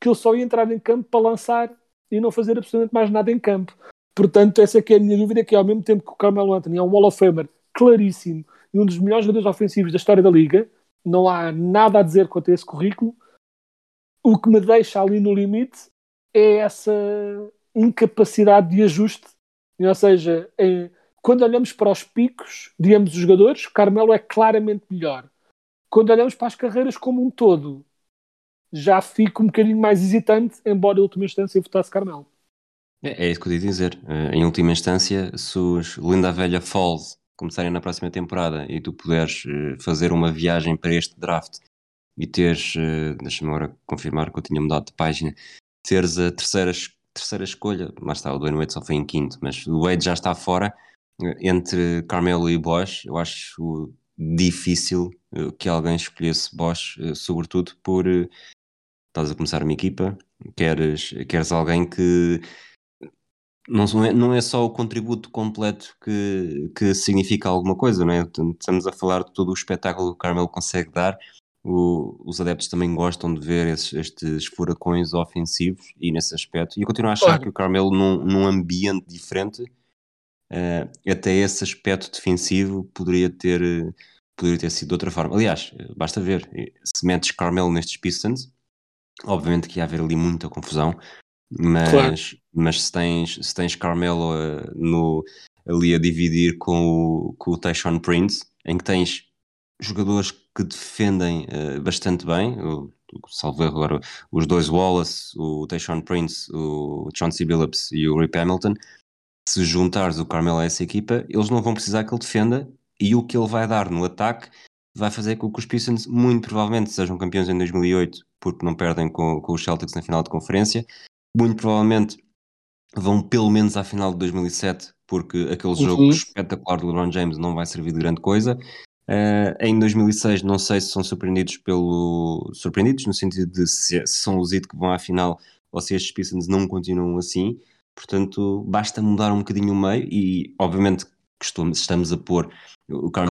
que ele só ia entrar em campo para lançar e não fazer absolutamente mais nada em campo. Portanto, essa é a minha dúvida, que ao mesmo tempo que o Carmelo Anthony é um Hall of Famer claríssimo e um dos melhores jogadores ofensivos da história da Liga, não há nada a dizer quanto a esse currículo, o que me deixa ali no limite é essa incapacidade de ajuste. Ou seja, quando olhamos para os picos de ambos os jogadores, Carmelo é claramente melhor. Quando olhamos para as carreiras como um todo, já fico um bocadinho mais hesitante, embora em última instância votasse Carmelo.
É, é isso que eu ia dizer. Uh, em última instância, se os Linda Velha Falls começarem na próxima temporada e tu puderes uh, fazer uma viagem para este draft e teres, uh, deixa-me agora confirmar que eu tinha mudado de página, teres a terceira, terceira escolha, lá está, o Dwayne Wade só foi em quinto, mas o Wade já está fora, entre Carmelo e Bosch, eu acho difícil eh, que alguém escolhesse Bosch, eh, sobretudo por eh, estás a começar uma equipa, queres, queres alguém que não não é só o contributo completo que, que significa alguma coisa, não é? Estamos a falar de todo o espetáculo que o Carmelo consegue dar. O, os adeptos também gostam de ver esses, estes furacões ofensivos e nesse aspecto. E eu continuo a achar que o Carmelo, num, num ambiente diferente, uh, até esse aspecto defensivo poderia ter, poderia ter sido de outra forma. Aliás, basta ver, se metes Carmelo nestes Pistons, obviamente que ia haver ali muita confusão, mas, claro. mas se, tens, se tens Carmelo uh, no, ali a dividir com o, com o Tayshaun Prince, em que tens jogadores que defendem uh, bastante bem, o, salvo erro agora, os dois Wallace, o Tayshaun Prince, o Chauncey Billups e o Rip Hamilton, se juntares o Carmelo a essa equipa, eles não vão precisar que ele defenda e o que ele vai dar no ataque vai fazer com que os Pistons muito provavelmente sejam campeões em 2008 porque não perdem com, com os Celtics na final de conferência, muito provavelmente vão pelo menos à final de 2007 porque aquele uhum. jogo espetacular do LeBron James não vai servir de grande coisa. Uh, em 2006 não sei se são surpreendidos pelo surpreendidos no sentido de se, se são os IT que vão à final ou se estes Pistons não continuam assim. Portanto, basta mudar um bocadinho o meio e, obviamente, estamos a pôr o Carmelo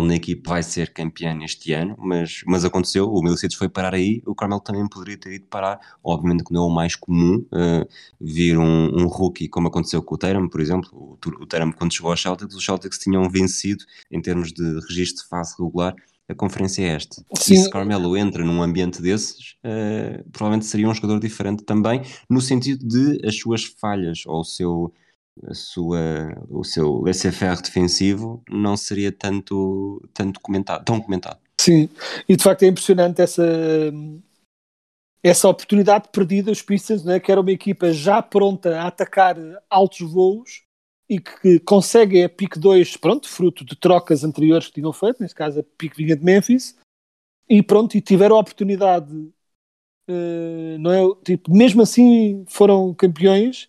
na equipe vai ser campeão este ano, mas, mas aconteceu, o Milicites foi parar aí, o Carmelo também poderia ter ido parar, obviamente que não é o mais comum uh, vir um, um, rookie como aconteceu com o Teram, por exemplo, o, o Teram quando chegou aos Celtics, os Celtics tinham vencido em termos de registro de fase regular a conferência é esta. Sim. E se Carmelo entra num ambiente desses, uh, provavelmente seria um jogador diferente também, no sentido de as suas falhas ou o seu, a sua, o seu laissez-faire defensivo não seria tanto, tanto comentado, tão comentado.
Sim, e de facto é impressionante essa, essa oportunidade perdida, os Pistons, né, que era uma equipa já pronta a atacar altos voos e que consegue a pick 2, pronto, fruto de trocas anteriores que tinham feito, neste caso a pick vinha de Memphis, e pronto, e tiveram a oportunidade, uh, não é? Tipo, mesmo assim foram campeões,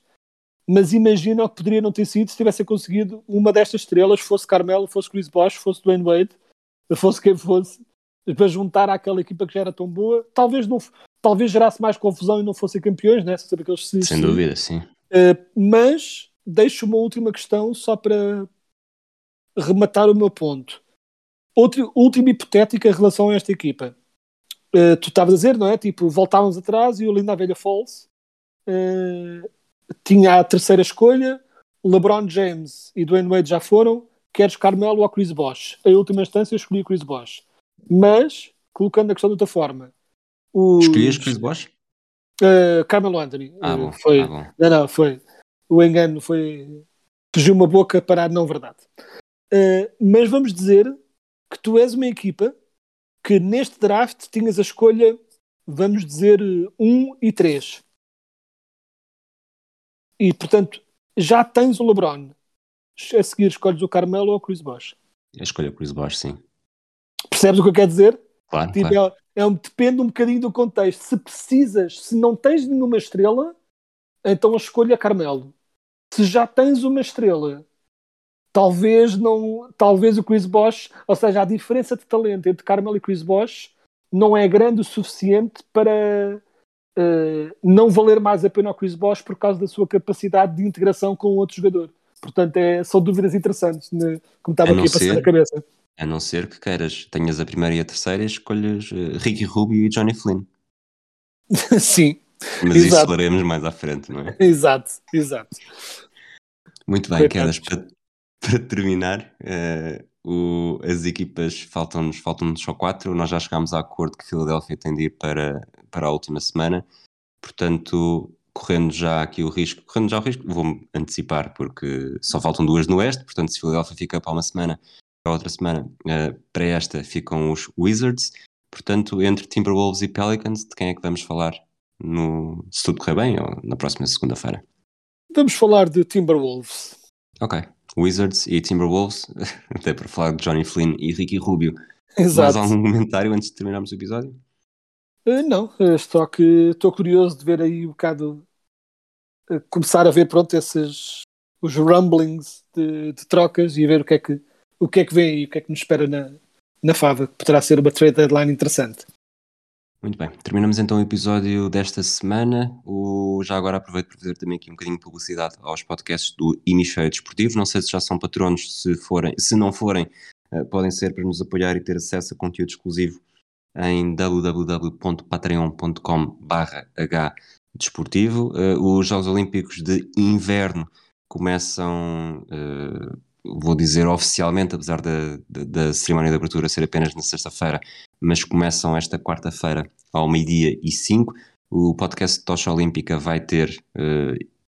mas imagina o que poderia não ter sido se tivessem conseguido uma destas estrelas, fosse Carmelo, fosse Chris Bosh, fosse Dwayne Wade, fosse quem fosse, para juntar àquela equipa que já era tão boa, talvez não talvez gerasse mais confusão e não fossem campeões, né? Saber que eles se,
Sem dúvida, sim.
Uh, mas deixo uma última questão só para rematar o meu ponto. Outra, última hipotética em relação a esta equipa. Uh, tu estavas a dizer, não é? Tipo, voltávamos atrás e o Linda Velha Falls uh, tinha a terceira escolha. LeBron James e Dwayne Wade já foram. Queres Carmelo ou Chris Bosh? Em última instância, escolhi Chris Bosh. Mas, colocando a questão de outra forma,
os... Escolhias Chris Bosh?
Uh, Carmelo Anthony.
Ah, bom.
Foi,
ah, bom.
Não, não, foi. O engano foi. Fugiu uma boca para a não verdade. Uh, mas vamos dizer que tu és uma equipa que neste draft tinhas a escolha, vamos dizer, 1 e 3. E portanto, já tens o LeBron. A seguir escolhes o Carmelo ou o Chris Bosh.
A escolha o Chris Bosh, sim.
Percebes o que eu quero dizer?
Claro,
Tipo,
claro.
é- é um- depende um bocadinho do contexto. Se precisas, se não tens nenhuma estrela, então a escolha Carmelo. Se já tens uma estrela, talvez não, talvez o Chris Bosh, ou seja, a diferença de talento entre Carmelo e Chris Bosh não é grande o suficiente para eh, não valer mais a pena ao Chris Bosh por causa da sua capacidade de integração com outro jogador. Portanto, é, são dúvidas interessantes, né, como estava
A
aqui a passar na cabeça.
A não ser que queiras, tenhas a primeira e a terceira e escolhas eh, Ricky Rubio e Johnny Flynn. (laughs)
Sim,
Mas isso
Exato.
falaremos mais à frente, não é? (laughs)
exato, exato.
Muito bem, quedas para, (laughs) para terminar. eh, o- as equipas faltam-nos faltam só quatro. Nós já chegámos a acordo que Filadélfia tem de ir para, para a última semana. Portanto, correndo já aqui o risco, correndo já o risco, vou-me antecipar, porque só faltam duas no Oeste. Portanto, se Filadélfia fica para uma semana, para outra semana, eh, para esta ficam os Wizards. Portanto, entre Timberwolves e Pelicans, de quem é que vamos falar? No, se tudo correr bem, ou na próxima segunda-feira?
Vamos falar de Timberwolves.
Ok. Wizards e Timberwolves, (laughs) até para falar de Johnny Flynn e Ricky Rubio.
Exato.
Mais algum comentário antes de terminarmos o episódio?
Eh, não, eh, só que estou curioso de ver aí um bocado eh, começar a ver pronto esses os rumblings de, de trocas e ver o que é que o que é que vem aí, o que é que nos espera na, na Fava, que poderá ser uma trade deadline interessante.
Muito bem, terminamos então o episódio desta semana. O, já agora aproveito para fazer também aqui um bocadinho de publicidade aos podcasts do Hemisfério Desportivo. Não sei se já são patronos, se, forem, se não forem, eh, podem ser para nos apoiar e ter acesso a conteúdo exclusivo em www.patreon.com h desportivo. Eh, os Jogos Olímpicos de Inverno começam, eh, vou dizer oficialmente, apesar da, da, da cerimónia de abertura ser apenas na sexta-feira, mas começam esta quarta-feira ao meio-dia e cinco. O podcast Tocha Olímpica vai ter eh,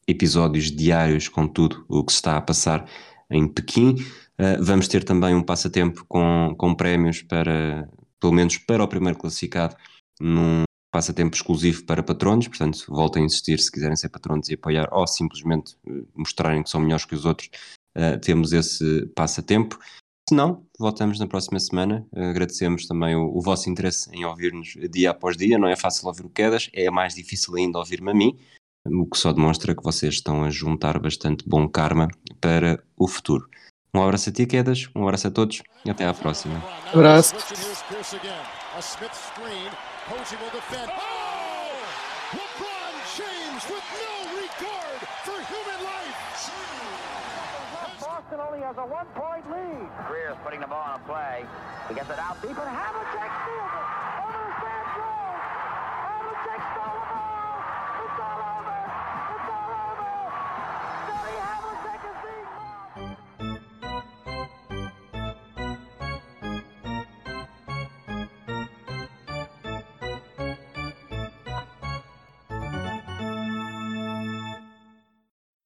episódios diários com tudo o que se está a passar em Pequim. Eh, vamos ter também um passatempo com, com prémios para, pelo menos para o primeiro classificado, num passatempo exclusivo para patronos, portanto voltem a insistir se quiserem ser patronos e apoiar ou simplesmente eh, mostrarem que são melhores que os outros, eh, temos esse passatempo. Se não, voltamos na próxima semana. Eh, Agradecemos também o, o vosso interesse em ouvir-nos dia após dia. Não é fácil ouvir o Quedas, é mais difícil ainda ouvir-me a mim, o que só demonstra que vocês estão a juntar bastante bom karma para o futuro. Um abraço a ti, Quedas, um abraço a todos e até à próxima.
Abraço.
Boston has a one-point lead.
Greer's putting the ball on a play. He gets it out deep, and Havlicek steals it.